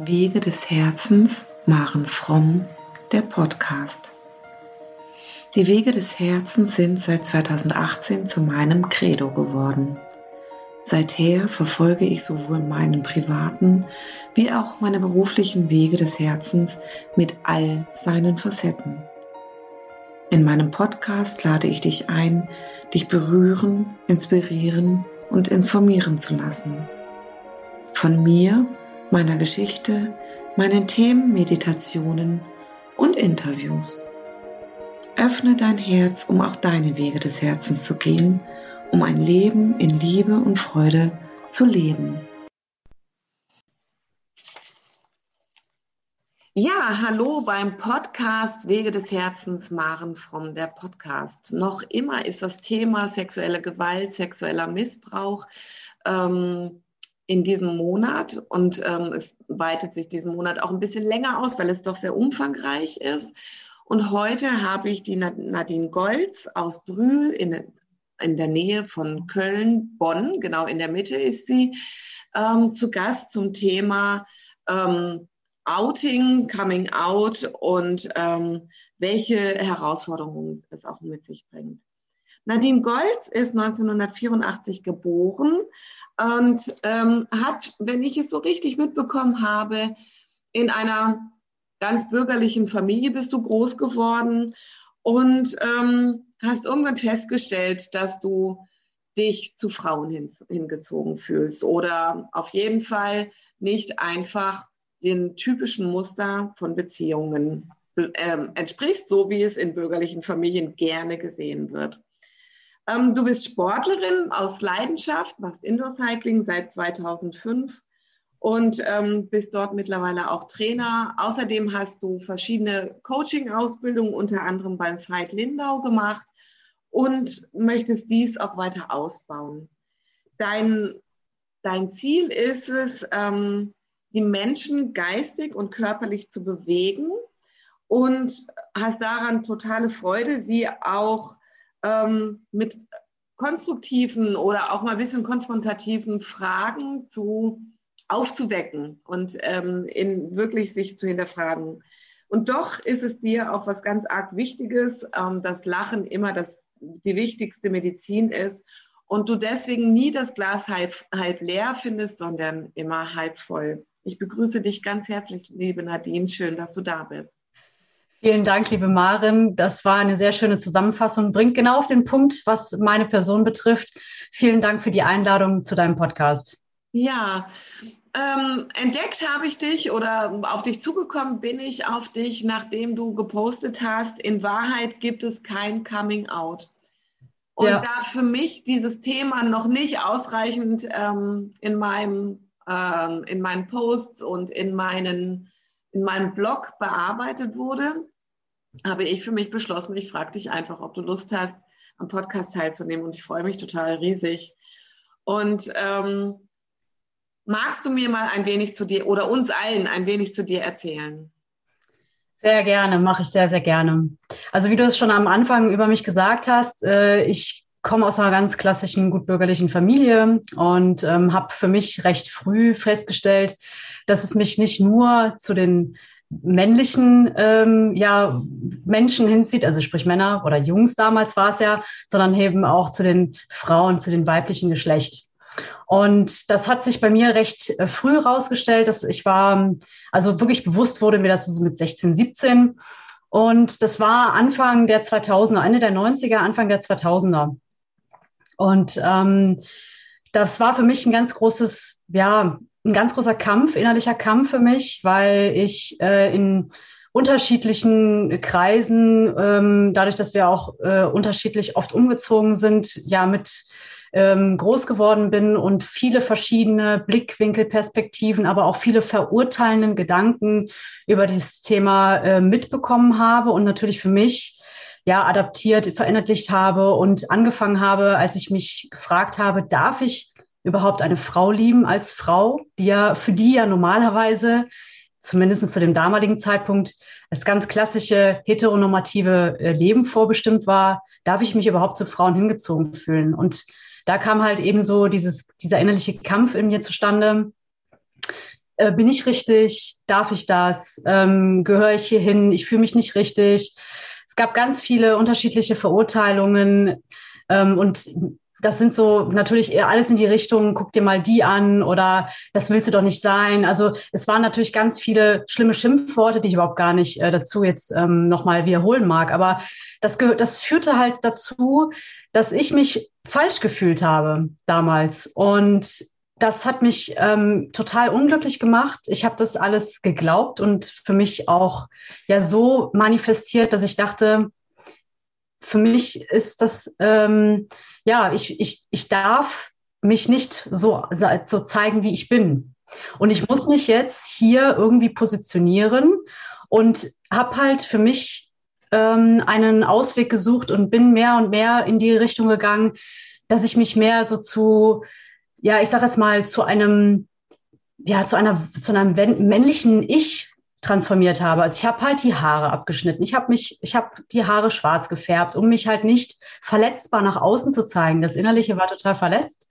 Wege des Herzens, Maren Fromm, der Podcast. Die Wege des Herzens sind seit 2018 zu meinem Credo geworden. Seither verfolge ich sowohl meinen privaten wie auch meine beruflichen Wege des Herzens mit all seinen Facetten. In meinem Podcast lade ich dich ein, dich berühren, inspirieren und informieren zu lassen. Von mir meiner Geschichte, meinen Themen, Meditationen und Interviews. Öffne dein Herz, um auch deine Wege des Herzens zu gehen, um ein Leben in Liebe und Freude zu leben. Ja, hallo beim Podcast Wege des Herzens, Maren from der Podcast. Noch immer ist das Thema sexuelle Gewalt, sexueller Missbrauch ähm, in diesem Monat und ähm, es weitet sich diesen Monat auch ein bisschen länger aus, weil es doch sehr umfangreich ist. Und heute habe ich die Nadine Golz aus Brühl in, in der Nähe von Köln, Bonn, genau in der Mitte ist sie, ähm, zu Gast zum Thema ähm, Outing, Coming Out und ähm, welche Herausforderungen es auch mit sich bringt. Nadine Golz ist 1984 geboren, und ähm, hat, wenn ich es so richtig mitbekommen habe, in einer ganz bürgerlichen Familie bist du groß geworden und ähm, hast irgendwann festgestellt, dass du dich zu Frauen hin, hingezogen fühlst oder auf jeden Fall nicht einfach den typischen Muster von Beziehungen äh, entsprichst, so wie es in bürgerlichen Familien gerne gesehen wird. Ähm, du bist Sportlerin aus Leidenschaft, machst Indoor-Cycling seit 2005 und ähm, bist dort mittlerweile auch Trainer. Außerdem hast du verschiedene Coaching-Ausbildungen, unter anderem beim Veit Lindau gemacht und möchtest dies auch weiter ausbauen. Dein, dein Ziel ist es, ähm, die Menschen geistig und körperlich zu bewegen und hast daran totale Freude, sie auch ähm, mit konstruktiven oder auch mal ein bisschen konfrontativen Fragen zu aufzuwecken und ähm, in wirklich sich zu hinterfragen. Und doch ist es dir auch was ganz arg Wichtiges, ähm, dass Lachen immer das, die wichtigste Medizin ist und du deswegen nie das Glas halb, halb leer findest, sondern immer halb voll. Ich begrüße dich ganz herzlich, liebe Nadine. Schön, dass du da bist. Vielen Dank, liebe Maren. Das war eine sehr schöne Zusammenfassung, bringt genau auf den Punkt, was meine Person betrifft. Vielen Dank für die Einladung zu deinem Podcast. Ja, ähm, entdeckt habe ich dich oder auf dich zugekommen bin ich auf dich, nachdem du gepostet hast, in Wahrheit gibt es kein Coming Out. Und ja. da für mich dieses Thema noch nicht ausreichend ähm, in, meinem, ähm, in meinen Posts und in meinen in meinem Blog bearbeitet wurde, habe ich für mich beschlossen, ich frage dich einfach, ob du Lust hast, am Podcast teilzunehmen. Und ich freue mich total riesig. Und ähm, magst du mir mal ein wenig zu dir oder uns allen ein wenig zu dir erzählen? Sehr gerne, mache ich sehr, sehr gerne. Also wie du es schon am Anfang über mich gesagt hast, äh, ich komme aus einer ganz klassischen, gutbürgerlichen Familie und ähm, habe für mich recht früh festgestellt, dass es mich nicht nur zu den männlichen ähm, ja, Menschen hinzieht, also sprich Männer oder Jungs damals war es ja, sondern eben auch zu den Frauen, zu den weiblichen Geschlecht. Und das hat sich bei mir recht äh, früh rausgestellt, dass ich war, also wirklich bewusst wurde mir das so mit 16, 17. Und das war Anfang der 2000er, Ende der 90er, Anfang der 2000er. Und ähm, das war für mich ein ganz großes, ja, ein ganz großer Kampf, innerlicher Kampf für mich, weil ich äh, in unterschiedlichen Kreisen, ähm, dadurch, dass wir auch äh, unterschiedlich oft umgezogen sind, ja mit ähm, groß geworden bin und viele verschiedene Blickwinkel, Perspektiven, aber auch viele verurteilenden Gedanken über das Thema äh, mitbekommen habe und natürlich für mich ja adaptiert, verinnerlicht habe und angefangen habe, als ich mich gefragt habe, darf ich überhaupt eine Frau lieben als Frau, die ja für die ja normalerweise, zumindest zu dem damaligen Zeitpunkt, das ganz klassische heteronormative äh, Leben vorbestimmt war, darf ich mich überhaupt zu Frauen hingezogen fühlen? Und da kam halt eben so dieses, dieser innerliche Kampf in mir zustande. äh, bin ich richtig, darf ich das, ähm, gehöre ich hier hin, ich fühle mich nicht richtig. Es gab ganz viele unterschiedliche Verurteilungen ähm, und das sind so natürlich alles in die Richtung, guck dir mal die an oder das willst du doch nicht sein. Also es waren natürlich ganz viele schlimme Schimpfworte, die ich überhaupt gar nicht äh, dazu jetzt ähm, nochmal wiederholen mag. Aber das, das führte halt dazu, dass ich mich falsch gefühlt habe damals. Und das hat mich ähm, total unglücklich gemacht. Ich habe das alles geglaubt und für mich auch ja so manifestiert, dass ich dachte, für mich ist das, ähm, ja, ich, ich, ich darf mich nicht so, so zeigen, wie ich bin. Und ich muss mich jetzt hier irgendwie positionieren und habe halt für mich ähm, einen Ausweg gesucht und bin mehr und mehr in die Richtung gegangen, dass ich mich mehr so zu, ja, ich sage es mal, zu einem, ja, zu einer, zu einem männlichen Ich transformiert habe. Also ich habe halt die Haare abgeschnitten. Ich habe mich, ich habe die Haare schwarz gefärbt, um mich halt nicht verletzbar nach außen zu zeigen. Das Innerliche war total verletzt.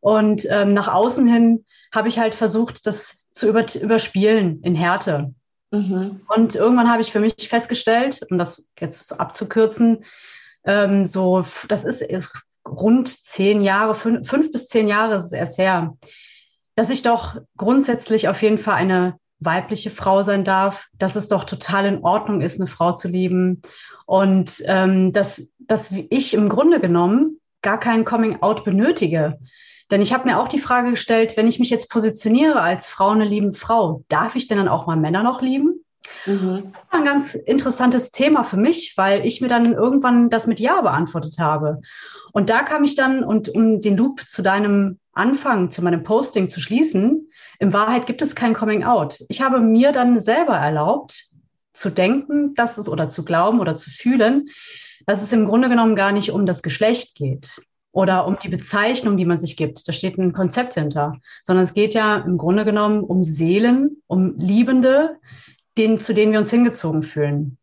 Und ähm, nach außen hin habe ich halt versucht, das zu über, überspielen in Härte. Mhm. Und irgendwann habe ich für mich festgestellt, um das jetzt abzukürzen, ähm, so, das ist rund zehn Jahre, fünf, fünf bis zehn Jahre ist es erst her, dass ich doch grundsätzlich auf jeden Fall eine weibliche Frau sein darf, dass es doch total in Ordnung ist, eine Frau zu lieben und ähm, dass, dass ich im Grunde genommen gar kein Coming-out benötige. Denn ich habe mir auch die Frage gestellt, wenn ich mich jetzt positioniere als Frau, eine liebende Frau, darf ich denn dann auch mal Männer noch lieben? Mhm. Das war ein ganz interessantes Thema für mich, weil ich mir dann irgendwann das mit Ja beantwortet habe. Und da kam ich dann, und um den Loop zu deinem Anfang, zu meinem Posting zu schließen, in Wahrheit gibt es kein Coming Out. Ich habe mir dann selber erlaubt, zu denken, dass es oder zu glauben oder zu fühlen, dass es im Grunde genommen gar nicht um das Geschlecht geht oder um die Bezeichnung, die man sich gibt. Da steht ein Konzept hinter, sondern es geht ja im Grunde genommen um Seelen, um Liebende, denen, zu denen wir uns hingezogen fühlen.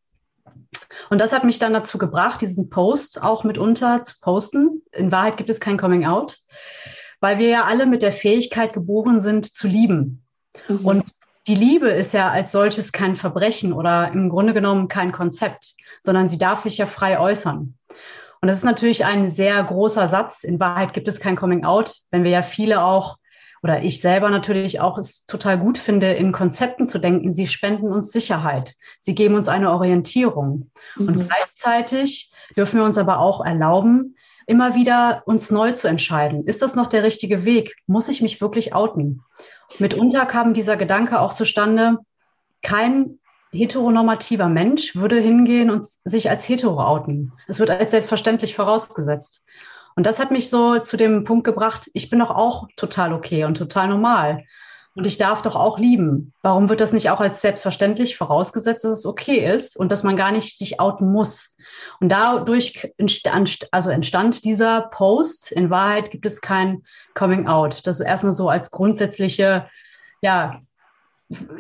Und das hat mich dann dazu gebracht, diesen Post auch mitunter zu posten. In Wahrheit gibt es kein Coming Out, weil wir ja alle mit der Fähigkeit geboren sind zu lieben. Mhm. Und die Liebe ist ja als solches kein Verbrechen oder im Grunde genommen kein Konzept, sondern sie darf sich ja frei äußern. Und das ist natürlich ein sehr großer Satz. In Wahrheit gibt es kein Coming Out, wenn wir ja viele auch oder ich selber natürlich auch es total gut finde, in Konzepten zu denken. Sie spenden uns Sicherheit. Sie geben uns eine Orientierung. Mhm. Und gleichzeitig dürfen wir uns aber auch erlauben, immer wieder uns neu zu entscheiden. Ist das noch der richtige Weg? Muss ich mich wirklich outen? Mitunter kam dieser Gedanke auch zustande, kein heteronormativer Mensch würde hingehen und sich als hetero outen. Es wird als selbstverständlich vorausgesetzt. Und das hat mich so zu dem Punkt gebracht, ich bin doch auch total okay und total normal. Und ich darf doch auch lieben. Warum wird das nicht auch als selbstverständlich vorausgesetzt, dass es okay ist und dass man gar nicht sich outen muss? Und dadurch entstand, also entstand dieser Post. In Wahrheit gibt es kein Coming Out. Das ist erstmal so als grundsätzliche, ja,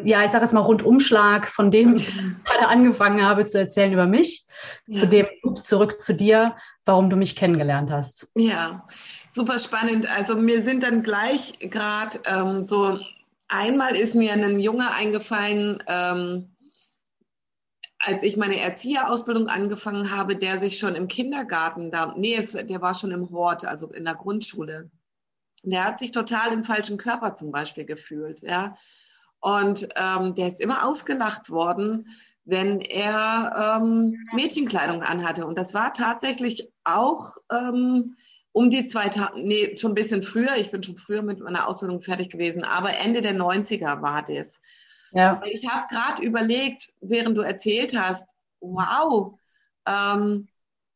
ja, ich sage jetzt mal Rundumschlag von dem, was ich gerade angefangen habe zu erzählen über mich, ja. zu dem zurück zu dir, warum du mich kennengelernt hast. Ja, super spannend. Also mir sind dann gleich gerade ähm, so, einmal ist mir ein Junge eingefallen, ähm, als ich meine Erzieherausbildung angefangen habe, der sich schon im Kindergarten, da, nee, der war schon im Hort, also in der Grundschule. Der hat sich total im falschen Körper zum Beispiel gefühlt, ja. Und ähm, der ist immer ausgelacht worden, wenn er ähm, Mädchenkleidung anhatte. Und das war tatsächlich auch ähm, um die zwei Tage, nee, schon ein bisschen früher. Ich bin schon früher mit meiner Ausbildung fertig gewesen, aber Ende der 90er war das. Ja. Ich habe gerade überlegt, während du erzählt hast, wow, ähm,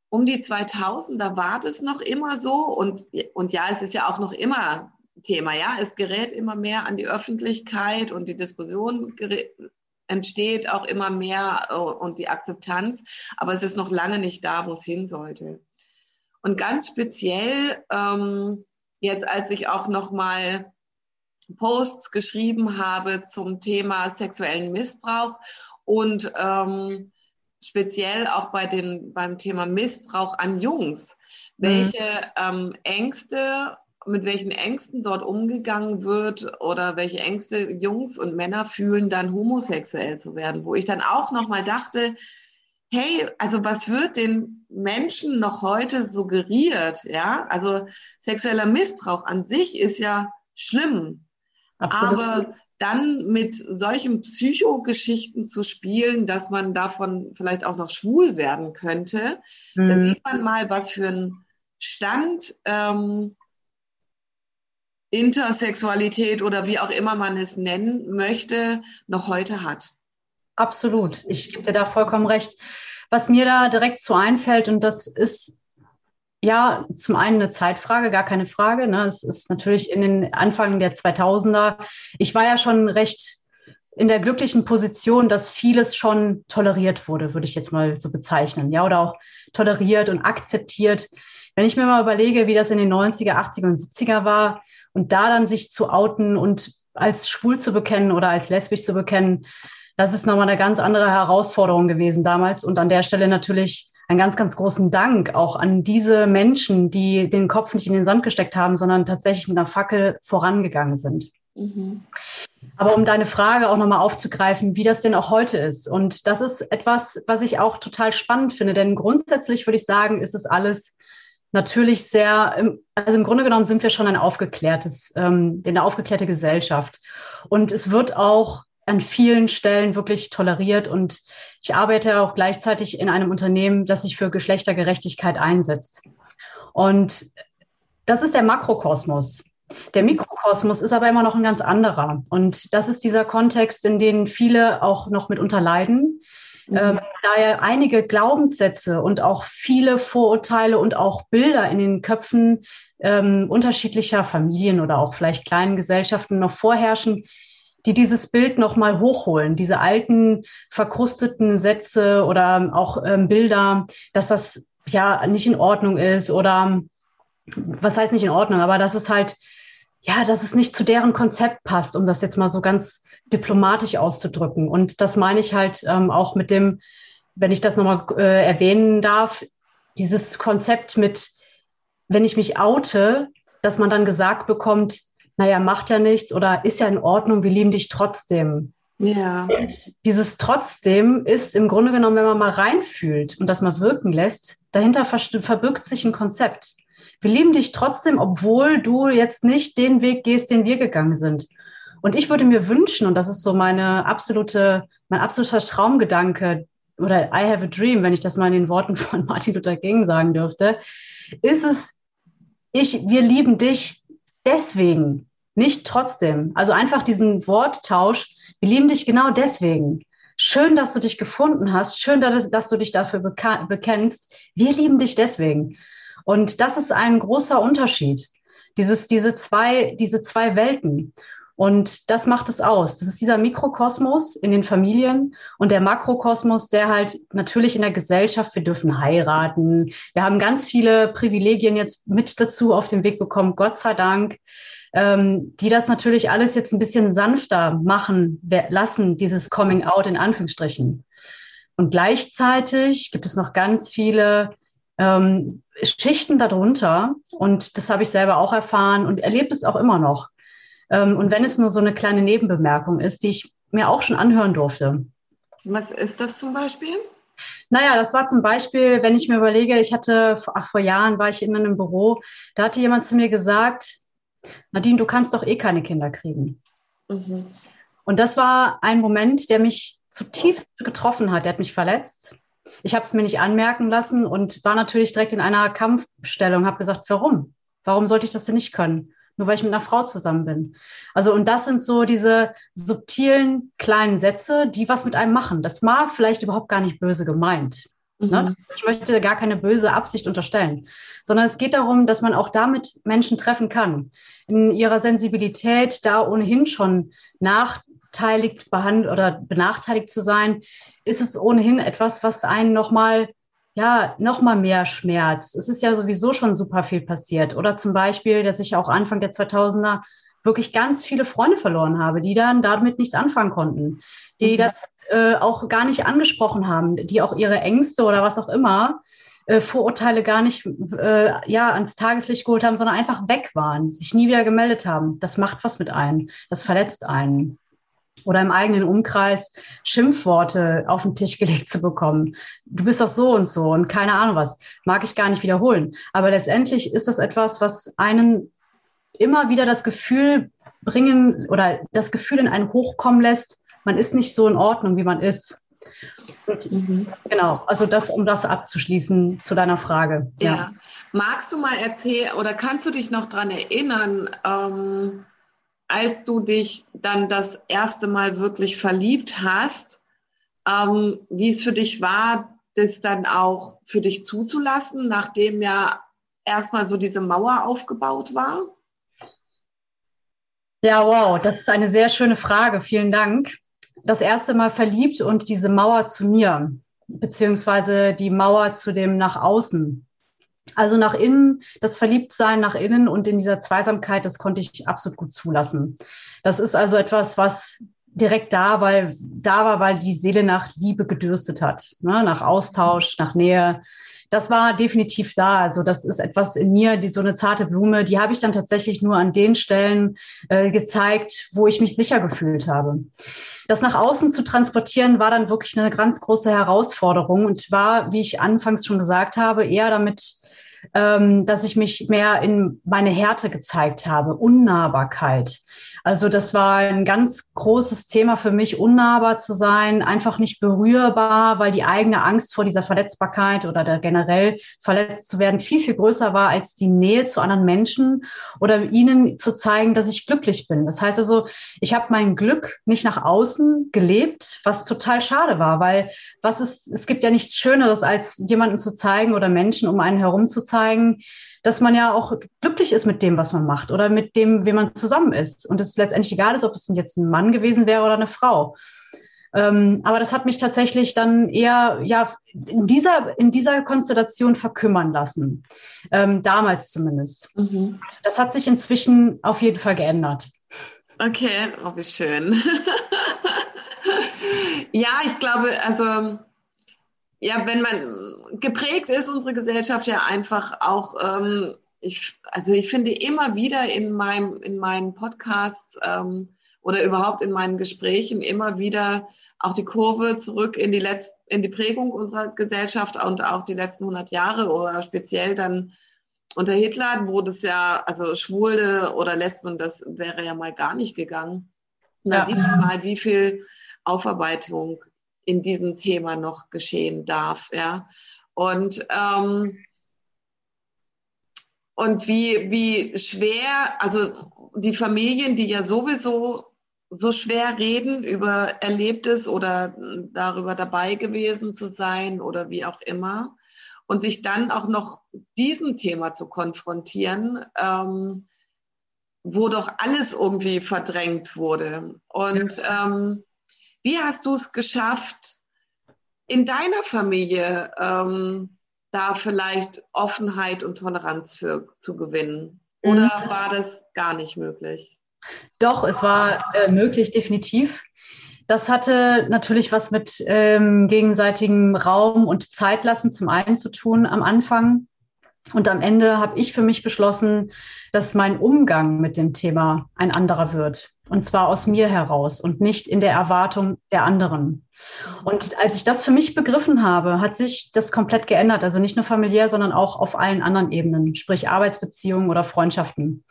um die 2000, da war das noch immer so. Und, und ja, es ist ja auch noch immer Thema. Ja, es gerät immer mehr an die Öffentlichkeit und die Diskussion entsteht auch immer mehr äh, und die Akzeptanz, aber es ist noch lange nicht da, wo es hin sollte. Und ganz speziell ähm, jetzt, als ich auch noch mal Posts geschrieben habe zum Thema sexuellen Missbrauch und ähm, speziell auch bei den, beim Thema Missbrauch an Jungs, mhm. welche ähm, Ängste mit welchen Ängsten dort umgegangen wird oder welche Ängste Jungs und Männer fühlen, dann homosexuell zu werden, wo ich dann auch nochmal dachte, hey, also was wird den Menschen noch heute suggeriert? Ja, also sexueller Missbrauch an sich ist ja schlimm. Absolut. Aber dann mit solchen Psychogeschichten zu spielen, dass man davon vielleicht auch noch schwul werden könnte, mhm. da sieht man mal, was für ein Stand ähm, Intersexualität oder wie auch immer man es nennen möchte, noch heute hat. Absolut. Ich gebe dir da vollkommen recht. Was mir da direkt so einfällt, und das ist ja zum einen eine Zeitfrage, gar keine Frage. Ne? Es ist natürlich in den Anfang der 2000er. Ich war ja schon recht in der glücklichen Position, dass vieles schon toleriert wurde, würde ich jetzt mal so bezeichnen. Ja, oder auch toleriert und akzeptiert. Wenn ich mir mal überlege, wie das in den 90er, 80er und 70er war und da dann sich zu outen und als schwul zu bekennen oder als lesbisch zu bekennen, das ist nochmal eine ganz andere Herausforderung gewesen damals. Und an der Stelle natürlich einen ganz, ganz großen Dank auch an diese Menschen, die den Kopf nicht in den Sand gesteckt haben, sondern tatsächlich mit einer Fackel vorangegangen sind. Mhm. Aber um deine Frage auch nochmal aufzugreifen, wie das denn auch heute ist. Und das ist etwas, was ich auch total spannend finde, denn grundsätzlich würde ich sagen, ist es alles natürlich sehr, also im Grunde genommen sind wir schon ein aufgeklärtes, ähm, eine aufgeklärte Gesellschaft. Und es wird auch an vielen Stellen wirklich toleriert. Und ich arbeite auch gleichzeitig in einem Unternehmen, das sich für Geschlechtergerechtigkeit einsetzt. Und das ist der Makrokosmos. Der Mikrokosmos ist aber immer noch ein ganz anderer. Und das ist dieser Kontext, in dem viele auch noch mitunter leiden. Mhm. Ähm, da ja einige Glaubenssätze und auch viele Vorurteile und auch Bilder in den Köpfen ähm, unterschiedlicher Familien oder auch vielleicht kleinen Gesellschaften noch vorherrschen, die dieses Bild nochmal hochholen, diese alten verkrusteten Sätze oder auch ähm, Bilder, dass das ja nicht in Ordnung ist oder was heißt nicht in Ordnung, aber dass es halt, ja, dass es nicht zu deren Konzept passt, um das jetzt mal so ganz diplomatisch auszudrücken. Und das meine ich halt ähm, auch mit dem, wenn ich das nochmal äh, erwähnen darf, dieses Konzept mit, wenn ich mich oute, dass man dann gesagt bekommt, naja, macht ja nichts oder ist ja in Ordnung, wir lieben dich trotzdem. Ja. Und dieses trotzdem ist im Grunde genommen, wenn man mal reinfühlt und das mal wirken lässt, dahinter verbirgt sich ein Konzept. Wir lieben dich trotzdem, obwohl du jetzt nicht den Weg gehst, den wir gegangen sind. Und ich würde mir wünschen, und das ist so meine absolute, mein absoluter Traumgedanke oder I have a dream, wenn ich das mal in den Worten von Martin Luther King sagen dürfte, ist es, ich, wir lieben dich deswegen, nicht trotzdem. Also einfach diesen Worttausch, wir lieben dich genau deswegen. Schön, dass du dich gefunden hast. Schön, dass, dass du dich dafür bekennst. Wir lieben dich deswegen. Und das ist ein großer Unterschied. Dieses, diese zwei, diese zwei Welten. Und das macht es aus. Das ist dieser Mikrokosmos in den Familien und der Makrokosmos, der halt natürlich in der Gesellschaft, wir dürfen heiraten. Wir haben ganz viele Privilegien jetzt mit dazu auf den Weg bekommen, Gott sei Dank, ähm, die das natürlich alles jetzt ein bisschen sanfter machen lassen, dieses Coming Out in Anführungsstrichen. Und gleichzeitig gibt es noch ganz viele ähm, Schichten darunter. Und das habe ich selber auch erfahren und erlebe es auch immer noch ähm, und wenn es nur so eine kleine Nebenbemerkung ist, die ich mir auch schon anhören durfte. Was ist das zum Beispiel? Naja, das war zum Beispiel, wenn ich mir überlege, ich hatte, ach, vor Jahren war ich in einem Büro, da hatte jemand zu mir gesagt, Nadine, du kannst doch eh keine Kinder kriegen. Mhm. Und das war ein Moment, der mich zutiefst getroffen hat, der hat mich verletzt. Ich habe es mir nicht anmerken lassen und war natürlich direkt in einer Kampfstellung, habe gesagt, warum? Warum sollte ich das denn nicht können? nur weil ich mit einer Frau zusammen bin. Also, und das sind so diese subtilen kleinen Sätze, die was mit einem machen. Das war vielleicht überhaupt gar nicht böse gemeint. Ne? Mhm. Ne? Ich möchte gar keine böse Absicht unterstellen, sondern es geht darum, dass man auch damit Menschen treffen kann. In ihrer Sensibilität da ohnehin schon nachteilig behandelt oder benachteiligt zu sein, ist es ohnehin etwas, was einen nochmal ja, noch mal mehr Schmerz. Es ist ja sowieso schon super viel passiert. Oder zum Beispiel, dass ich auch Anfang der 2000er wirklich ganz viele Freunde verloren habe, die dann damit nichts anfangen konnten, die mhm. das äh, auch gar nicht angesprochen haben, die auch ihre Ängste oder was auch immer äh, Vorurteile gar nicht äh, ja, ans Tageslicht geholt haben, sondern einfach weg waren, sich nie wieder gemeldet haben. Das macht was mit einem. Das verletzt einen. Oder im eigenen Umkreis Schimpfworte auf den Tisch gelegt zu bekommen. Du bist doch so und so und keine Ahnung was. Mag ich gar nicht wiederholen. Aber letztendlich ist das etwas, was einen immer wieder das Gefühl bringen oder das Gefühl in einen hochkommen lässt, man ist nicht so in Ordnung, wie man ist. Mhm. Genau, also das, um das abzuschließen zu deiner Frage. Ja. ja. Magst du mal erzählen oder kannst du dich noch daran erinnern, ähm, als du dich dann das erste Mal wirklich verliebt hast, ähm, wie es für dich war, das dann auch für dich zuzulassen, nachdem ja erstmal so diese Mauer aufgebaut war? Ja, wow, das ist eine sehr schöne Frage. Vielen Dank das erste Mal verliebt und diese Mauer zu mir, beziehungsweise die Mauer zu dem nach außen. Also nach innen, das Verliebtsein nach innen und in dieser Zweisamkeit, das konnte ich absolut gut zulassen. Das ist also etwas, was direkt da, weil da war, weil die Seele nach Liebe gedürstet hat, ne? nach Austausch, nach Nähe. Das war definitiv da. Also das ist etwas in mir, die so eine zarte Blume, die habe ich dann tatsächlich nur an den Stellen äh, gezeigt, wo ich mich sicher gefühlt habe. Das nach außen zu transportieren war dann wirklich eine ganz große Herausforderung und war, wie ich anfangs schon gesagt habe, eher damit ähm, dass ich mich mehr in meine Härte gezeigt habe, Unnahbarkeit. Also das war ein ganz großes Thema für mich, unnahbar zu sein, einfach nicht berührbar, weil die eigene Angst vor dieser Verletzbarkeit oder der generell verletzt zu werden viel, viel größer war als die Nähe zu anderen Menschen oder ihnen zu zeigen, dass ich glücklich bin. Das heißt also, ich habe mein Glück nicht nach außen gelebt, was total schade war, weil was ist, es gibt ja nichts Schöneres, als jemanden zu zeigen oder Menschen um einen herum zu zeigen, dass man ja auch glücklich ist mit dem, was man macht oder mit dem, wie man zusammen ist. Und es letztendlich egal ist, ob es jetzt ein Mann gewesen wäre oder eine Frau. Ähm, aber das hat mich tatsächlich dann eher ja, in, dieser, in dieser Konstellation verkümmern lassen. Ähm, damals zumindest. Mhm. Das hat sich inzwischen auf jeden Fall geändert. Okay, oh, wie schön. ja, ich glaube, also ja, wenn man geprägt ist, unsere Gesellschaft ja einfach auch, ähm, ich, also ich finde immer wieder in meinem, in meinen Podcasts ähm, oder überhaupt in meinen Gesprächen immer wieder auch die Kurve zurück in die, Letz in die Prägung unserer Gesellschaft und auch die letzten 100 Jahre oder speziell dann unter Hitler, wo das ja, also Schwule oder Lesben, das wäre ja mal gar nicht gegangen. Und dann ja. sieht man mal, wie viel Aufarbeitung in diesem Thema noch geschehen darf. Ja? Und, ähm, und wie, wie schwer, also die Familien, die ja sowieso so schwer reden über Erlebtes oder darüber dabei gewesen zu sein oder wie auch immer. Und sich dann auch noch diesem Thema zu konfrontieren, ähm, wo doch alles irgendwie verdrängt wurde. Und ähm, wie hast du es geschafft, in deiner Familie ähm, da vielleicht Offenheit und Toleranz für zu gewinnen? Oder mhm. war das gar nicht möglich? Doch, es war äh, möglich, definitiv. Das hatte natürlich was mit ähm, gegenseitigem Raum und Zeitlassen zum einen zu tun am Anfang. Und am Ende habe ich für mich beschlossen, dass mein Umgang mit dem Thema ein anderer wird. Und zwar aus mir heraus und nicht in der Erwartung der anderen. Und als ich das für mich begriffen habe, hat sich das komplett geändert. Also nicht nur familiär, sondern auch auf allen anderen Ebenen, sprich Arbeitsbeziehungen oder Freundschaften.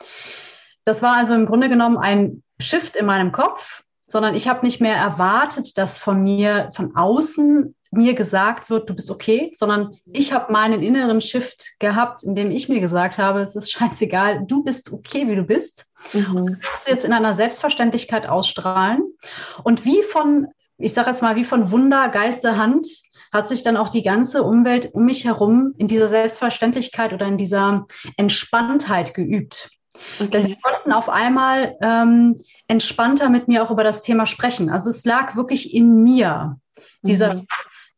Das war also im Grunde genommen ein Shift in meinem Kopf, sondern ich habe nicht mehr erwartet, dass von mir von außen mir gesagt wird, du bist okay, sondern ich habe meinen inneren Shift gehabt, in dem ich mir gesagt habe, es ist scheißegal, du bist okay, wie du bist. Mhm. Das du jetzt in einer Selbstverständlichkeit ausstrahlen. Und wie von, ich sage jetzt mal, wie von Wunder, Geisterhand hat sich dann auch die ganze Umwelt um mich herum in dieser Selbstverständlichkeit oder in dieser Entspanntheit geübt. Okay. Denn sie konnten auf einmal ähm, entspannter mit mir auch über das Thema sprechen. Also es lag wirklich in mir. Dieser, mhm.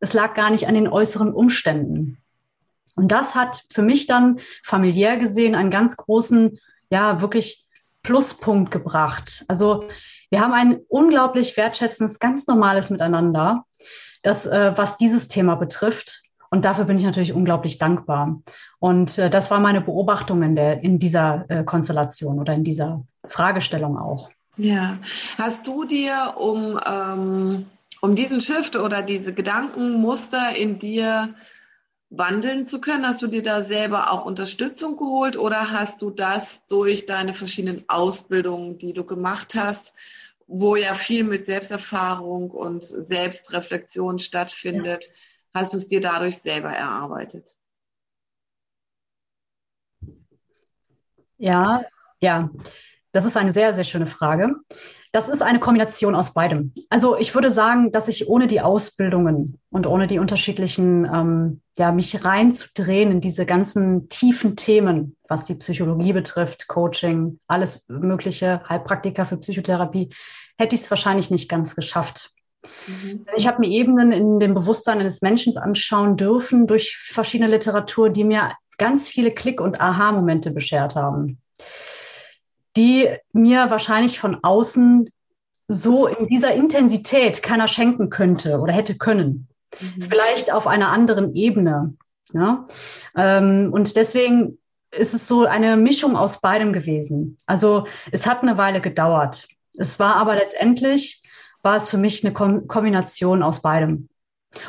Es lag gar nicht an den äußeren Umständen. Und das hat für mich dann familiär gesehen einen ganz großen, ja, wirklich Pluspunkt gebracht. Also wir haben ein unglaublich wertschätzendes, ganz normales Miteinander, das, äh, was dieses Thema betrifft. Und dafür bin ich natürlich unglaublich dankbar. Und äh, das war meine Beobachtung in, der, in dieser äh, Konstellation oder in dieser Fragestellung auch. Ja, hast du dir, um, ähm, um diesen Shift oder diese Gedankenmuster in dir wandeln zu können, hast du dir da selber auch Unterstützung geholt oder hast du das durch deine verschiedenen Ausbildungen, die du gemacht hast, wo ja viel mit Selbsterfahrung und Selbstreflexion stattfindet, ja. hast du es dir dadurch selber erarbeitet? Ja, ja. Das ist eine sehr, sehr schöne Frage. Das ist eine Kombination aus beidem. Also ich würde sagen, dass ich ohne die Ausbildungen und ohne die unterschiedlichen, ähm, ja, mich reinzudrehen in diese ganzen tiefen Themen, was die Psychologie betrifft, Coaching, alles Mögliche, Heilpraktiker für Psychotherapie, hätte ich es wahrscheinlich nicht ganz geschafft. Mhm. Ich habe mir Ebenen in dem Bewusstsein eines Menschen anschauen dürfen durch verschiedene Literatur, die mir ganz viele Klick- und Aha-Momente beschert haben die mir wahrscheinlich von außen so in dieser Intensität keiner schenken könnte oder hätte können. Mhm. Vielleicht auf einer anderen Ebene. Ja? Ähm, und deswegen ist es so eine Mischung aus beidem gewesen. Also es hat eine Weile gedauert. Es war aber letztendlich, war es für mich eine Kom Kombination aus beidem.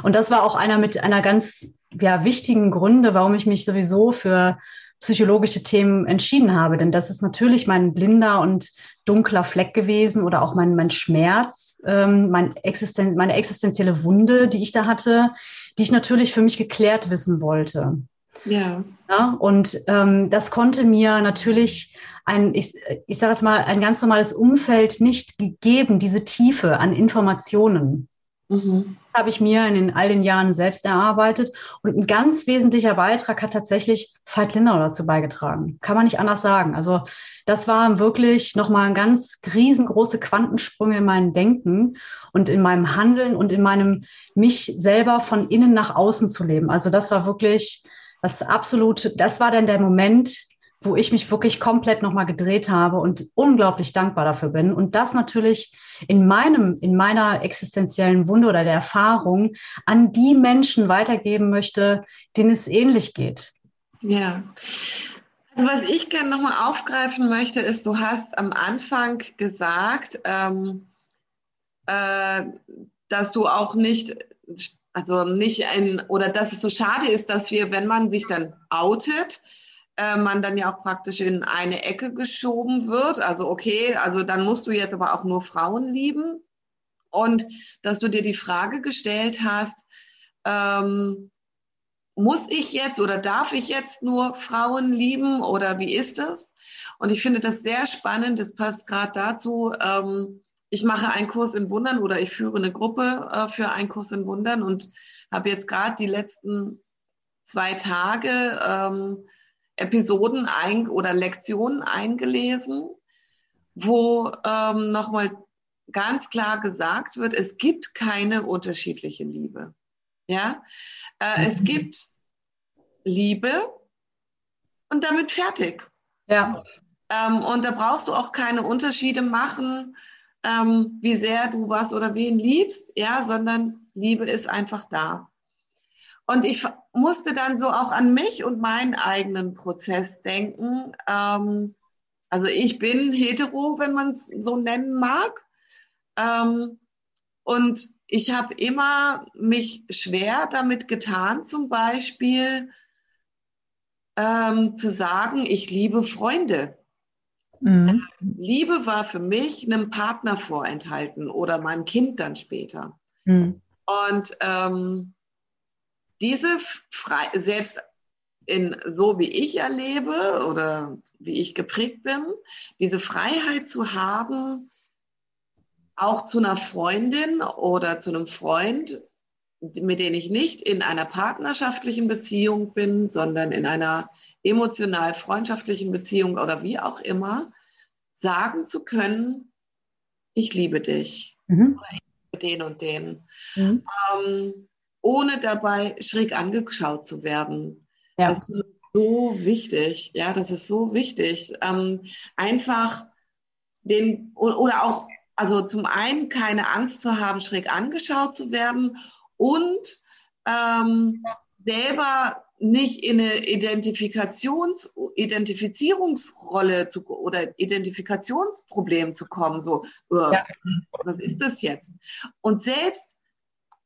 Und das war auch einer mit einer ganz ja, wichtigen Gründe, warum ich mich sowieso für psychologische Themen entschieden habe. Denn das ist natürlich mein blinder und dunkler Fleck gewesen oder auch mein, mein Schmerz, ähm, mein Existen meine existenzielle Wunde, die ich da hatte, die ich natürlich für mich geklärt wissen wollte. Ja. ja und ähm, das konnte mir natürlich ein, ich, ich sage jetzt mal, ein ganz normales Umfeld nicht gegeben, diese Tiefe an Informationen. Mhm. Habe ich mir in den, all den Jahren selbst erarbeitet. Und ein ganz wesentlicher Beitrag hat tatsächlich Veit Lindau dazu beigetragen. Kann man nicht anders sagen. Also das war wirklich nochmal ganz riesengroße Quantensprünge in meinem Denken und in meinem Handeln und in meinem mich selber von innen nach außen zu leben. Also das war wirklich das absolute, das war dann der Moment, wo ich mich wirklich komplett nochmal gedreht habe und unglaublich dankbar dafür bin. Und das natürlich in meinem, in meiner existenziellen Wunde oder der Erfahrung an die Menschen weitergeben möchte, denen es ähnlich geht. Ja. Also was ich gerne nochmal aufgreifen möchte, ist, du hast am Anfang gesagt, ähm, äh, dass du auch nicht, also nicht ein, oder dass es so schade ist, dass wir, wenn man sich dann outet, äh, man dann ja auch praktisch in eine Ecke geschoben wird. Also okay, also dann musst du jetzt aber auch nur Frauen lieben. Und dass du dir die Frage gestellt hast, ähm, muss ich jetzt oder darf ich jetzt nur Frauen lieben oder wie ist das? Und ich finde das sehr spannend. Das passt gerade dazu. Ähm, ich mache einen Kurs in Wundern oder ich führe eine Gruppe äh, für einen Kurs in Wundern und habe jetzt gerade die letzten zwei Tage ähm, Episoden ein oder Lektionen eingelesen, wo ähm, nochmal ganz klar gesagt wird, es gibt keine unterschiedliche Liebe. Ja, äh, mhm. es gibt Liebe und damit fertig. Ja. So. Ähm, und da brauchst du auch keine Unterschiede machen, ähm, wie sehr du was oder wen liebst, ja, sondern Liebe ist einfach da. Und ich musste dann so auch an mich und meinen eigenen Prozess denken. Ähm, also ich bin hetero, wenn man es so nennen mag. Ähm, und ich habe immer mich schwer damit getan, zum Beispiel ähm, zu sagen, ich liebe Freunde. Mhm. Liebe war für mich einem Partner vorenthalten oder meinem Kind dann später. Mhm. Und ähm, diese frei, selbst in so wie ich erlebe oder wie ich geprägt bin, diese Freiheit zu haben, auch zu einer Freundin oder zu einem Freund, mit dem ich nicht in einer partnerschaftlichen Beziehung bin, sondern in einer emotional freundschaftlichen Beziehung oder wie auch immer, sagen zu können, ich liebe dich. Mhm. Oder ich liebe den und den. Mhm. Ähm, ohne dabei schräg angeschaut zu werden. Ja. Das ist so wichtig. Ja, das ist so wichtig. Ähm, einfach den oder auch, also zum einen keine Angst zu haben, schräg angeschaut zu werden und ähm, selber nicht in eine Identifikations, Identifizierungsrolle zu, oder Identifikationsproblem zu kommen, so, uh, ja. was ist das jetzt? Und selbst,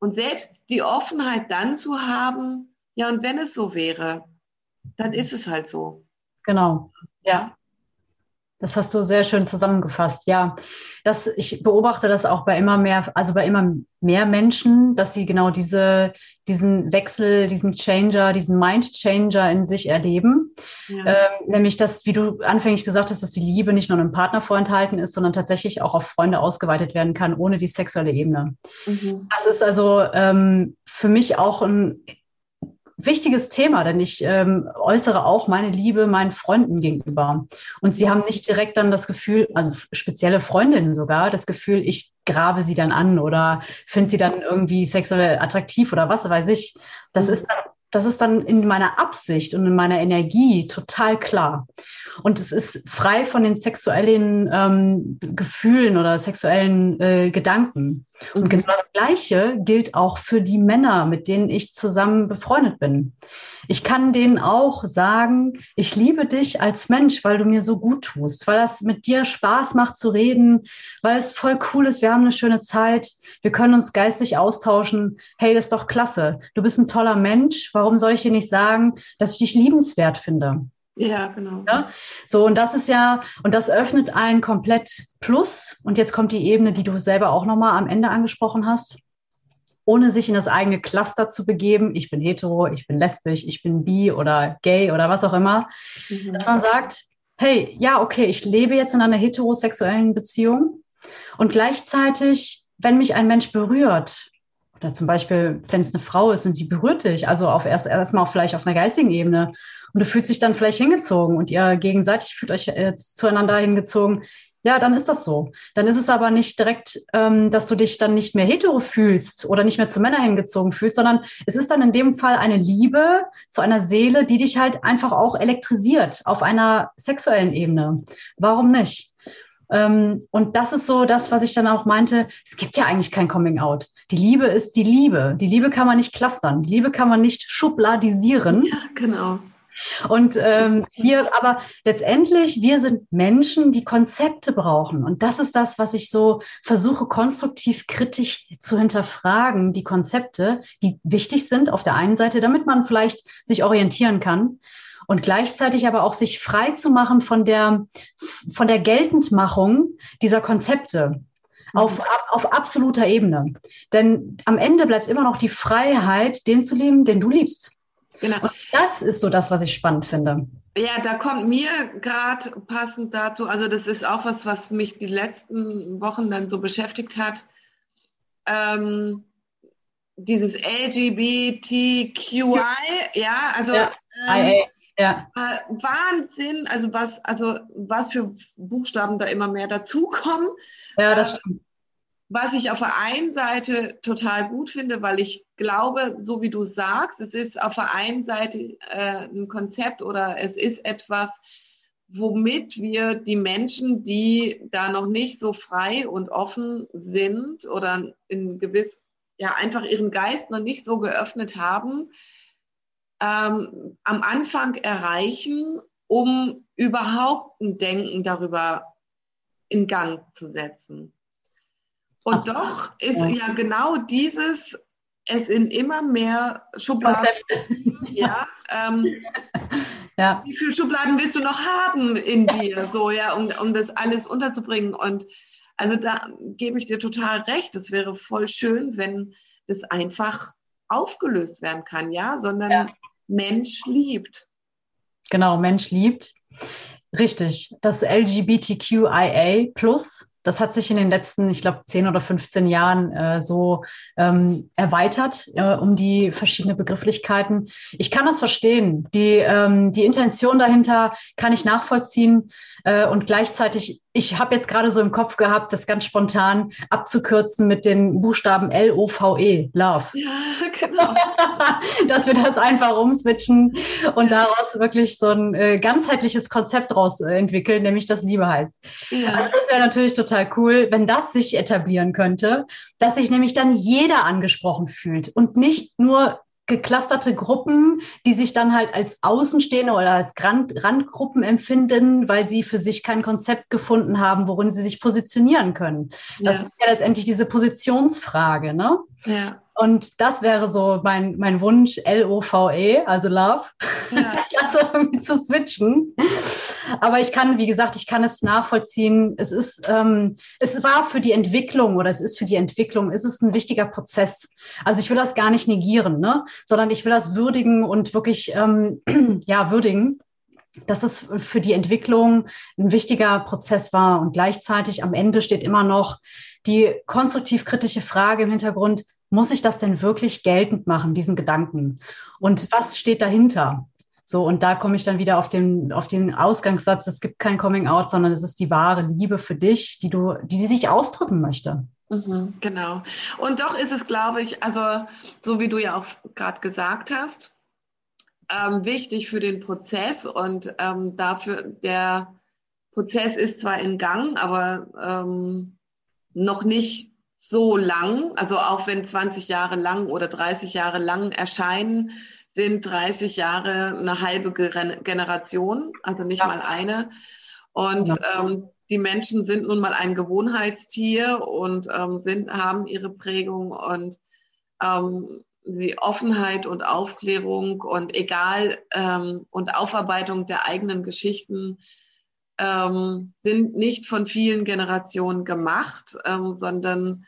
und selbst die Offenheit dann zu haben, ja, und wenn es so wäre, dann ist es halt so. Genau. Ja. Das hast du sehr schön zusammengefasst. Ja, das, ich beobachte das auch bei immer mehr, also bei immer mehr Menschen, dass sie genau diese, diesen Wechsel, diesen Changer, diesen Mind Changer in sich erleben. Ja. Ähm, nämlich, dass, wie du anfänglich gesagt hast, dass die Liebe nicht nur einem Partner vorenthalten ist, sondern tatsächlich auch auf Freunde ausgeweitet werden kann, ohne die sexuelle Ebene. Mhm. Das ist also ähm, für mich auch ein wichtiges Thema, denn ich ähm, äußere auch meine Liebe meinen Freunden gegenüber. Und sie haben nicht direkt dann das Gefühl, also spezielle Freundinnen sogar, das Gefühl, ich grabe sie dann an oder finde sie dann irgendwie sexuell attraktiv oder was weiß ich. Das mhm. ist dann das ist dann in meiner Absicht und in meiner Energie total klar. Und es ist frei von den sexuellen ähm, Gefühlen oder sexuellen äh, Gedanken. Und mhm. genau das Gleiche gilt auch für die Männer, mit denen ich zusammen befreundet bin. Ich kann denen auch sagen, ich liebe dich als Mensch, weil du mir so gut tust, weil das mit dir Spaß macht zu reden, weil es voll cool ist, wir haben eine schöne Zeit, wir können uns geistig austauschen. Hey, das ist doch klasse. Du bist ein toller Mensch. Warum soll ich dir nicht sagen, dass ich dich liebenswert finde? Ja, genau. Ja? So, und das ist ja, und das öffnet ein komplett Plus. Und jetzt kommt die Ebene, die du selber auch nochmal am Ende angesprochen hast ohne sich in das eigene Cluster zu begeben, ich bin hetero, ich bin lesbisch, ich bin bi oder gay oder was auch immer, mhm. dass man sagt, hey, ja, okay, ich lebe jetzt in einer heterosexuellen Beziehung und gleichzeitig, wenn mich ein Mensch berührt, oder zum Beispiel, wenn es eine Frau ist und sie berührt dich, also auf erst erstmal auch vielleicht auf einer geistigen Ebene, und du fühlst dich dann vielleicht hingezogen und ihr gegenseitig fühlt euch jetzt zueinander hingezogen, ja, dann ist das so. Dann ist es aber nicht direkt, ähm, dass du dich dann nicht mehr hetero fühlst oder nicht mehr zu Männern hingezogen fühlst, sondern es ist dann in dem Fall eine Liebe zu einer Seele, die dich halt einfach auch elektrisiert auf einer sexuellen Ebene. Warum nicht? Ähm, und das ist so das, was ich dann auch meinte. Es gibt ja eigentlich kein Coming Out. Die Liebe ist die Liebe. Die Liebe kann man nicht clustern. Die Liebe kann man nicht schubladisieren. Ja, genau. Und ähm, wir, aber letztendlich, wir sind Menschen, die Konzepte brauchen. Und das ist das, was ich so versuche, konstruktiv kritisch zu hinterfragen, die Konzepte, die wichtig sind auf der einen Seite, damit man vielleicht sich orientieren kann. Und gleichzeitig aber auch sich frei zu machen von der, von der Geltendmachung dieser Konzepte auf, auf absoluter Ebene. Denn am Ende bleibt immer noch die Freiheit, den zu lieben, den du liebst. Genau. Und das ist so das, was ich spannend finde. Ja, da kommt mir gerade passend dazu, also das ist auch was, was mich die letzten Wochen dann so beschäftigt hat. Ähm, dieses LGBTQI, ja, ja also ja, ähm, ja. Äh, Wahnsinn, also was, also was für Buchstaben da immer mehr dazukommen. Ja, das äh, stimmt was ich auf der einen Seite total gut finde, weil ich glaube, so wie du sagst, es ist auf der einen Seite äh, ein Konzept oder es ist etwas, womit wir die Menschen, die da noch nicht so frei und offen sind oder in gewiss, ja, einfach ihren Geist noch nicht so geöffnet haben, ähm, am Anfang erreichen, um überhaupt ein Denken darüber in Gang zu setzen. Und Absolut. doch ist ja. ja. genau dieses, es in immer mehr Schubladen. ja, ähm, ja. Wie viele Schubladen willst du noch haben in dir, so ja, um, um das alles unterzubringen? Und also da gebe ich dir total recht. Es wäre voll schön, wenn das einfach aufgelöst werden kann, ja, sondern ja. Mensch liebt. Genau, Mensch liebt. Richtig. Das LGBTQIA Plus das hat sich in den letzten, ich glaube, 10 oder 15 Jahren äh, so ähm, erweitert äh, um die verschiedenen Begrifflichkeiten. Ich kann das verstehen. Die, ähm, die Intention dahinter kann ich nachvollziehen. Äh, und gleichzeitig, ich habe jetzt gerade so im Kopf gehabt, das ganz spontan abzukürzen mit den Buchstaben L-O-V-E, Love. Ja, genau. Dass wir das einfach umswitchen und daraus wirklich so ein äh, ganzheitliches Konzept daraus äh, entwickeln, nämlich das Liebe heißt. Ja. Also das wäre natürlich total cool, wenn das sich etablieren könnte, dass sich nämlich dann jeder angesprochen fühlt und nicht nur geklusterte Gruppen, die sich dann halt als Außenstehende oder als Rand, Randgruppen empfinden, weil sie für sich kein Konzept gefunden haben, worin sie sich positionieren können. Das ja. ist ja letztendlich diese Positionsfrage, ne? Ja. Und das wäre so mein, mein Wunsch, L-O-V-E, also Love, ja. also irgendwie zu switchen. Aber ich kann, wie gesagt, ich kann es nachvollziehen. Es ist, ähm, es war für die Entwicklung oder es ist für die Entwicklung, ist es ein wichtiger Prozess. Also ich will das gar nicht negieren, ne? sondern ich will das würdigen und wirklich, ähm, ja, würdigen dass es für die Entwicklung ein wichtiger Prozess war. Und gleichzeitig am Ende steht immer noch die konstruktiv-kritische Frage im Hintergrund, muss ich das denn wirklich geltend machen, diesen Gedanken? Und was steht dahinter? So, und da komme ich dann wieder auf den, auf den Ausgangssatz, es gibt kein Coming Out, sondern es ist die wahre Liebe für dich, die du, die, die sich ausdrücken möchte. Mhm, genau. Und doch ist es, glaube ich, also so wie du ja auch gerade gesagt hast, ähm, wichtig für den Prozess und ähm, dafür, der Prozess ist zwar in Gang, aber ähm, noch nicht so lang, also auch wenn 20 Jahre lang oder 30 Jahre lang erscheinen, sind 30 Jahre eine halbe Generation, also nicht ja. mal eine. Und ja. ähm, die Menschen sind nun mal ein Gewohnheitstier und ähm, sind, haben ihre Prägung und ähm, die Offenheit und Aufklärung und egal ähm, und Aufarbeitung der eigenen Geschichten ähm, sind nicht von vielen Generationen gemacht, ähm, sondern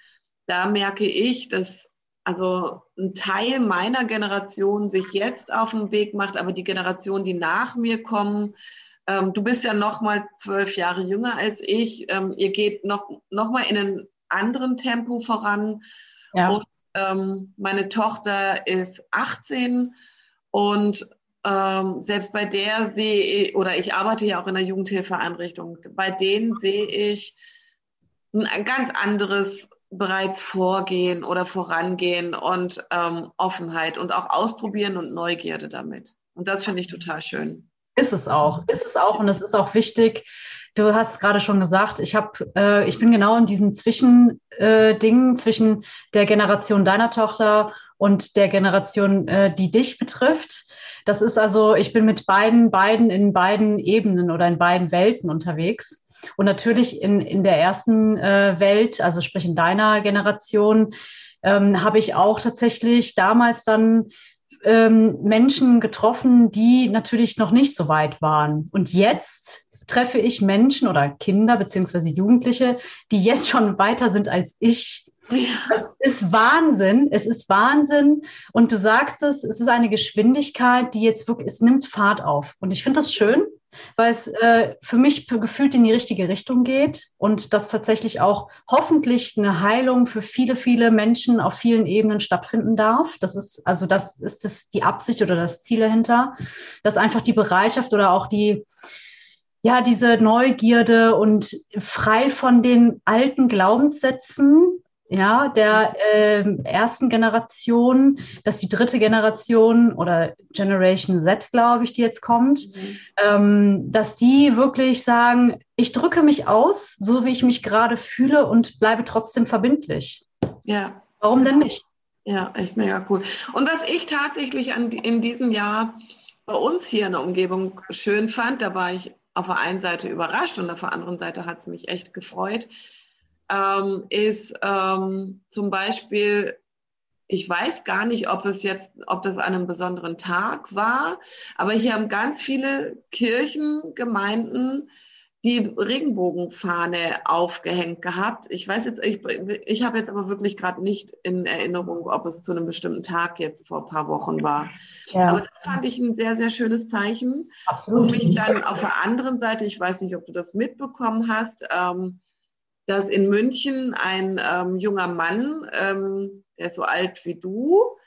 da merke ich, dass also ein Teil meiner Generation sich jetzt auf den Weg macht, aber die Generation, die nach mir kommen, ähm, du bist ja noch mal zwölf Jahre jünger als ich, ähm, ihr geht noch, noch mal in einem anderen Tempo voran. Ja. Und ähm, meine Tochter ist 18 und ähm, selbst bei der sehe ich, oder ich arbeite ja auch in der Jugendhilfeeinrichtung, bei denen sehe ich ein ganz anderes bereits vorgehen oder vorangehen und ähm, Offenheit und auch ausprobieren und Neugierde damit. Und das finde ich total schön. Ist es auch, ist es auch und es ist auch wichtig. Du hast gerade schon gesagt, ich habe, äh, ich bin genau in diesen Zwischendingen äh, zwischen der Generation deiner Tochter und der Generation, äh, die dich betrifft. Das ist also, ich bin mit beiden, beiden in beiden Ebenen oder in beiden Welten unterwegs. Und natürlich in, in der ersten äh, Welt, also sprich in deiner Generation, ähm, habe ich auch tatsächlich damals dann ähm, Menschen getroffen, die natürlich noch nicht so weit waren. Und jetzt treffe ich Menschen oder Kinder beziehungsweise Jugendliche, die jetzt schon weiter sind als ich. Es ist Wahnsinn, es ist Wahnsinn. Und du sagst es, es ist eine Geschwindigkeit, die jetzt wirklich, es nimmt Fahrt auf. Und ich finde das schön, weil es äh, für mich gefühlt in die richtige Richtung geht und dass tatsächlich auch hoffentlich eine Heilung für viele, viele Menschen auf vielen Ebenen stattfinden darf. Das ist also das ist das die Absicht oder das Ziel dahinter, dass einfach die Bereitschaft oder auch die ja diese Neugierde und frei von den alten Glaubenssätzen ja, der äh, ersten Generation, dass die dritte Generation oder Generation Z, glaube ich, die jetzt kommt, mhm. ähm, dass die wirklich sagen, ich drücke mich aus, so wie ich mich gerade fühle und bleibe trotzdem verbindlich. Ja. Warum denn nicht? Ja, echt mega cool. Und was ich tatsächlich an, in diesem Jahr bei uns hier in der Umgebung schön fand, da war ich auf der einen Seite überrascht und auf der anderen Seite hat es mich echt gefreut, ähm, ist ähm, zum Beispiel, ich weiß gar nicht, ob es jetzt, ob das an einem besonderen Tag war, aber hier haben ganz viele Kirchengemeinden die Regenbogenfahne aufgehängt gehabt. Ich weiß jetzt, ich, ich habe jetzt aber wirklich gerade nicht in Erinnerung, ob es zu einem bestimmten Tag jetzt vor ein paar Wochen war. Ja. Aber das fand ich ein sehr, sehr schönes Zeichen. Absolut. Und mich dann auf der anderen Seite, ich weiß nicht, ob du das mitbekommen hast, ähm, dass in München ein ähm, junger Mann, ähm, der ist so alt wie du,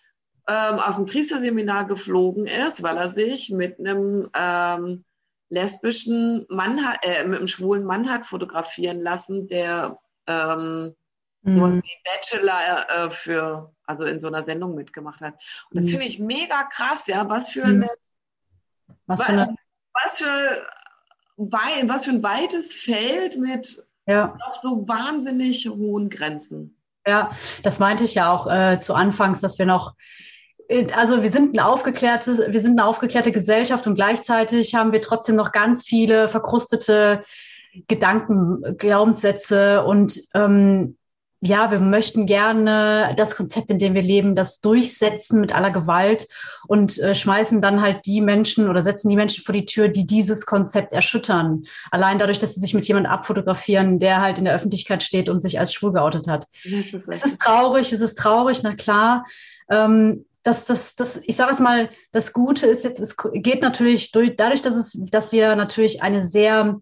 ähm, aus dem Priesterseminar geflogen ist, weil er sich mit einem ähm, lesbischen Mann, äh, mit einem schwulen Mann hat fotografieren lassen, der ähm, mhm. sowas wie Bachelor äh, für, also in so einer Sendung mitgemacht hat. Und das mhm. finde ich mega krass, ja, was für mhm. eine, was für, eine was für, was für ein weites Feld mit ja. noch so wahnsinnig hohen Grenzen. Ja, das meinte ich ja auch äh, zu Anfangs, dass wir noch also wir sind ein aufgeklärtes, wir sind eine aufgeklärte Gesellschaft und gleichzeitig haben wir trotzdem noch ganz viele verkrustete Gedanken, Glaubenssätze und ähm, ja, wir möchten gerne das Konzept, in dem wir leben, das durchsetzen mit aller Gewalt und äh, schmeißen dann halt die Menschen oder setzen die Menschen vor die Tür, die dieses Konzept erschüttern. Allein dadurch, dass sie sich mit jemandem abfotografieren, der halt in der Öffentlichkeit steht und sich als schwul geoutet hat. Das ist, es ist traurig, es ist traurig, na klar. Ähm, das, das, das, ich sage es mal, das Gute ist jetzt, es geht natürlich durch, dadurch, dass es, dass wir natürlich eine sehr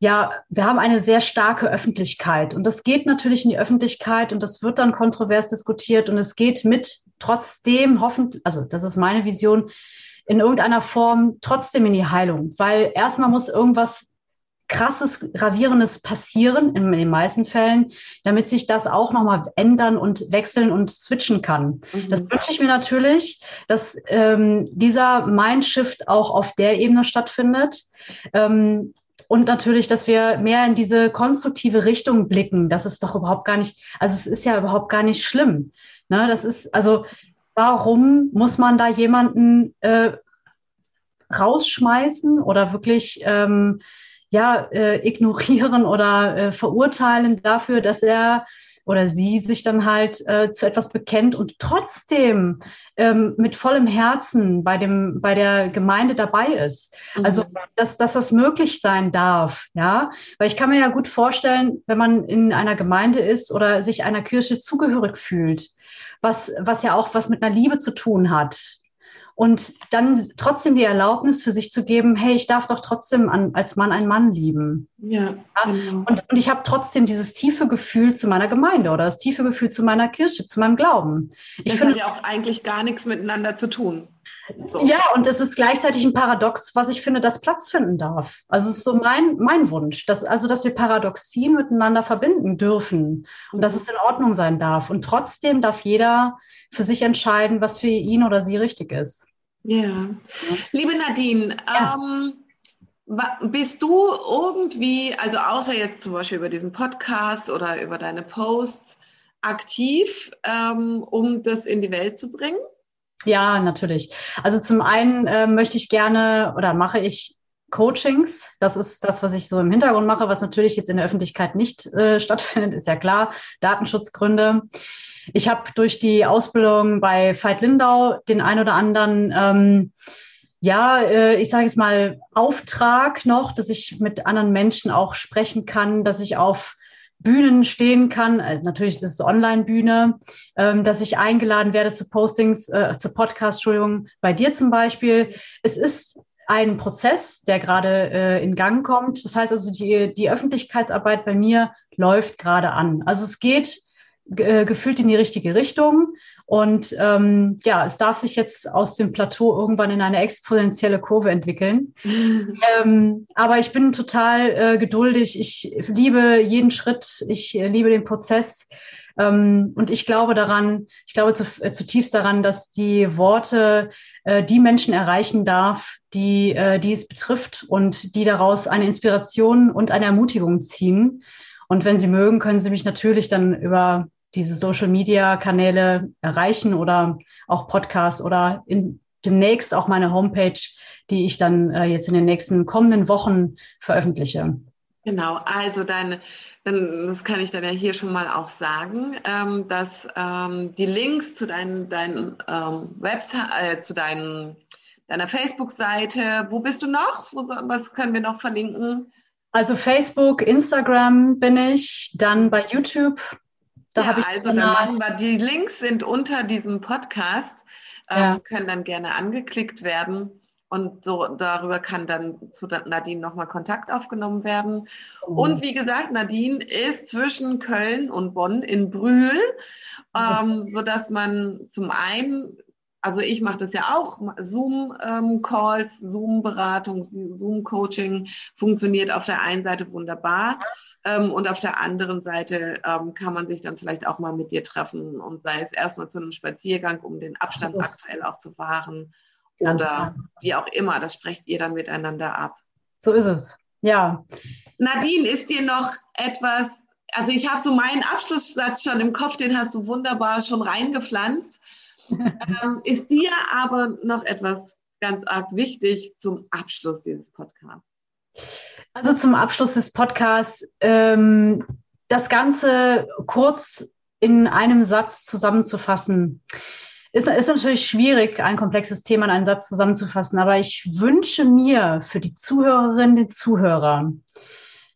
ja, wir haben eine sehr starke Öffentlichkeit und das geht natürlich in die Öffentlichkeit und das wird dann kontrovers diskutiert und es geht mit trotzdem hoffentlich, also das ist meine Vision, in irgendeiner Form trotzdem in die Heilung, weil erstmal muss irgendwas krasses, gravierendes passieren, in den meisten Fällen, damit sich das auch nochmal ändern und wechseln und switchen kann. Mhm. Das wünsche ich mir natürlich, dass ähm, dieser Mindshift auch auf der Ebene stattfindet. Ähm, und natürlich, dass wir mehr in diese konstruktive Richtung blicken. Das ist doch überhaupt gar nicht, also es ist ja überhaupt gar nicht schlimm. Ne? Das ist, also warum muss man da jemanden äh, rausschmeißen oder wirklich ähm, ja, äh, ignorieren oder äh, verurteilen dafür, dass er oder sie sich dann halt äh, zu etwas bekennt und trotzdem ähm, mit vollem Herzen bei dem bei der Gemeinde dabei ist. Mhm. Also dass, dass das möglich sein darf, ja, weil ich kann mir ja gut vorstellen, wenn man in einer Gemeinde ist oder sich einer Kirche zugehörig fühlt, was was ja auch was mit einer Liebe zu tun hat, und dann trotzdem die Erlaubnis für sich zu geben, hey, ich darf doch trotzdem an, als Mann einen Mann lieben. Ja. Genau. Und, und ich habe trotzdem dieses tiefe Gefühl zu meiner Gemeinde oder das tiefe Gefühl zu meiner Kirche, zu meinem Glauben. Ich das finde, hat ja auch eigentlich gar nichts miteinander zu tun. So. Ja, und es ist gleichzeitig ein Paradox, was ich finde, das Platz finden darf. Also es ist so mein, mein Wunsch, dass, also dass wir Paradoxien miteinander verbinden dürfen und mhm. dass es in Ordnung sein darf. Und trotzdem darf jeder für sich entscheiden, was für ihn oder sie richtig ist. Ja. Liebe Nadine, ja. ähm, bist du irgendwie, also außer jetzt zum Beispiel über diesen Podcast oder über deine Posts, aktiv, ähm, um das in die Welt zu bringen? Ja, natürlich. Also zum einen äh, möchte ich gerne oder mache ich Coachings. Das ist das, was ich so im Hintergrund mache, was natürlich jetzt in der Öffentlichkeit nicht äh, stattfindet, ist ja klar. Datenschutzgründe. Ich habe durch die Ausbildung bei Veit Lindau den ein oder anderen, ähm, ja, äh, ich sage jetzt mal, Auftrag noch, dass ich mit anderen Menschen auch sprechen kann, dass ich auf Bühnen stehen kann. Also natürlich ist es Online-Bühne, ähm, dass ich eingeladen werde zu Postings, äh, zu Podcast, Entschuldigung, bei dir zum Beispiel. Es ist ein Prozess, der gerade äh, in Gang kommt. Das heißt also, die, die Öffentlichkeitsarbeit bei mir läuft gerade an. Also es geht äh, gefühlt in die richtige Richtung. Und ähm, ja, es darf sich jetzt aus dem Plateau irgendwann in eine exponentielle Kurve entwickeln. ähm, aber ich bin total äh, geduldig. Ich liebe jeden Schritt. Ich äh, liebe den Prozess. Ähm, und ich glaube daran, ich glaube zu, äh, zutiefst daran, dass die Worte äh, die Menschen erreichen darf, die, äh, die es betrifft und die daraus eine Inspiration und eine Ermutigung ziehen. Und wenn Sie mögen, können Sie mich natürlich dann über diese Social-Media-Kanäle erreichen oder auch Podcasts oder in, demnächst auch meine Homepage, die ich dann äh, jetzt in den nächsten kommenden Wochen veröffentliche. Genau, also deine, dann, das kann ich dann ja hier schon mal auch sagen, ähm, dass ähm, die Links zu deinen, deinen ähm, Website, äh, zu deinen, deiner Facebook-Seite, wo bist du noch? Wo, was können wir noch verlinken? Also Facebook, Instagram bin ich, dann bei YouTube da ja, also dann machen wir, die Links sind unter diesem Podcast, ähm, ja. können dann gerne angeklickt werden. Und so darüber kann dann zu Nadine nochmal Kontakt aufgenommen werden. Mhm. Und wie gesagt, Nadine ist zwischen Köln und Bonn in Brühl, ähm, sodass man zum einen, also ich mache das ja auch, Zoom-Calls, ähm, Zoom-Beratung, Zoom-Coaching funktioniert auf der einen Seite wunderbar. Ähm, und auf der anderen Seite ähm, kann man sich dann vielleicht auch mal mit dir treffen und sei es erstmal zu einem Spaziergang, um den Abstand oh. aktuell auch zu wahren oder wie auch immer. Das sprecht ihr dann miteinander ab. So ist es. Ja. Nadine, ist dir noch etwas, also ich habe so meinen Abschlusssatz schon im Kopf, den hast du wunderbar schon reingepflanzt. ähm, ist dir aber noch etwas ganz arg wichtig zum Abschluss dieses Podcasts? Also zum Abschluss des Podcasts, ähm, das Ganze kurz in einem Satz zusammenzufassen. Ist, ist natürlich schwierig, ein komplexes Thema in einen Satz zusammenzufassen, aber ich wünsche mir für die Zuhörerinnen, den Zuhörer,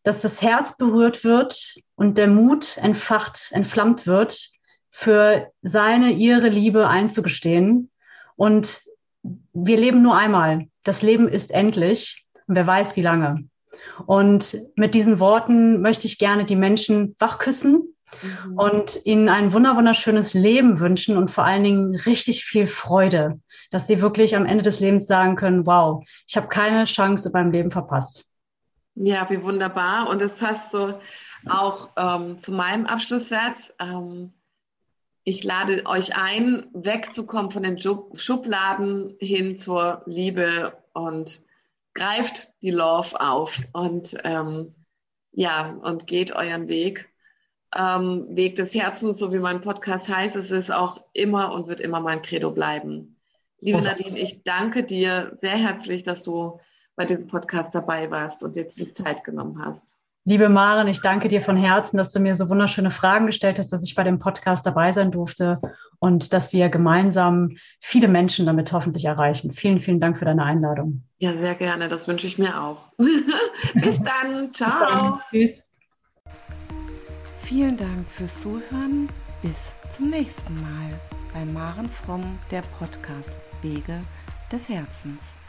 dass das Herz berührt wird und der Mut entfacht, entflammt wird, für seine, ihre Liebe einzugestehen. Und wir leben nur einmal. Das Leben ist endlich und wer weiß, wie lange. Und mit diesen Worten möchte ich gerne die Menschen wachküssen mhm. und ihnen ein wunderschönes Leben wünschen und vor allen Dingen richtig viel Freude, dass sie wirklich am Ende des Lebens sagen können, wow, ich habe keine Chance in meinem Leben verpasst. Ja, wie wunderbar. Und es passt so auch ähm, zu meinem Abschlusssatz. Ähm, ich lade euch ein, wegzukommen von den Schubladen hin zur Liebe und greift die Love auf und ähm, ja, und geht euren Weg. Ähm, Weg des Herzens, so wie mein Podcast heißt, es ist auch immer und wird immer mein Credo bleiben. Liebe. Nadine, ich danke dir sehr herzlich, dass du bei diesem Podcast dabei warst und jetzt die Zeit genommen hast. Liebe Maren, ich danke dir von Herzen, dass du mir so wunderschöne Fragen gestellt hast, dass ich bei dem Podcast dabei sein durfte und dass wir gemeinsam viele Menschen damit hoffentlich erreichen. Vielen, vielen Dank für deine Einladung. Ja, sehr gerne. Das wünsche ich mir auch. Bis dann. Ciao. Bis dann. Tschüss. Vielen Dank fürs Zuhören. Bis zum nächsten Mal bei Maren Fromm, der Podcast Wege des Herzens.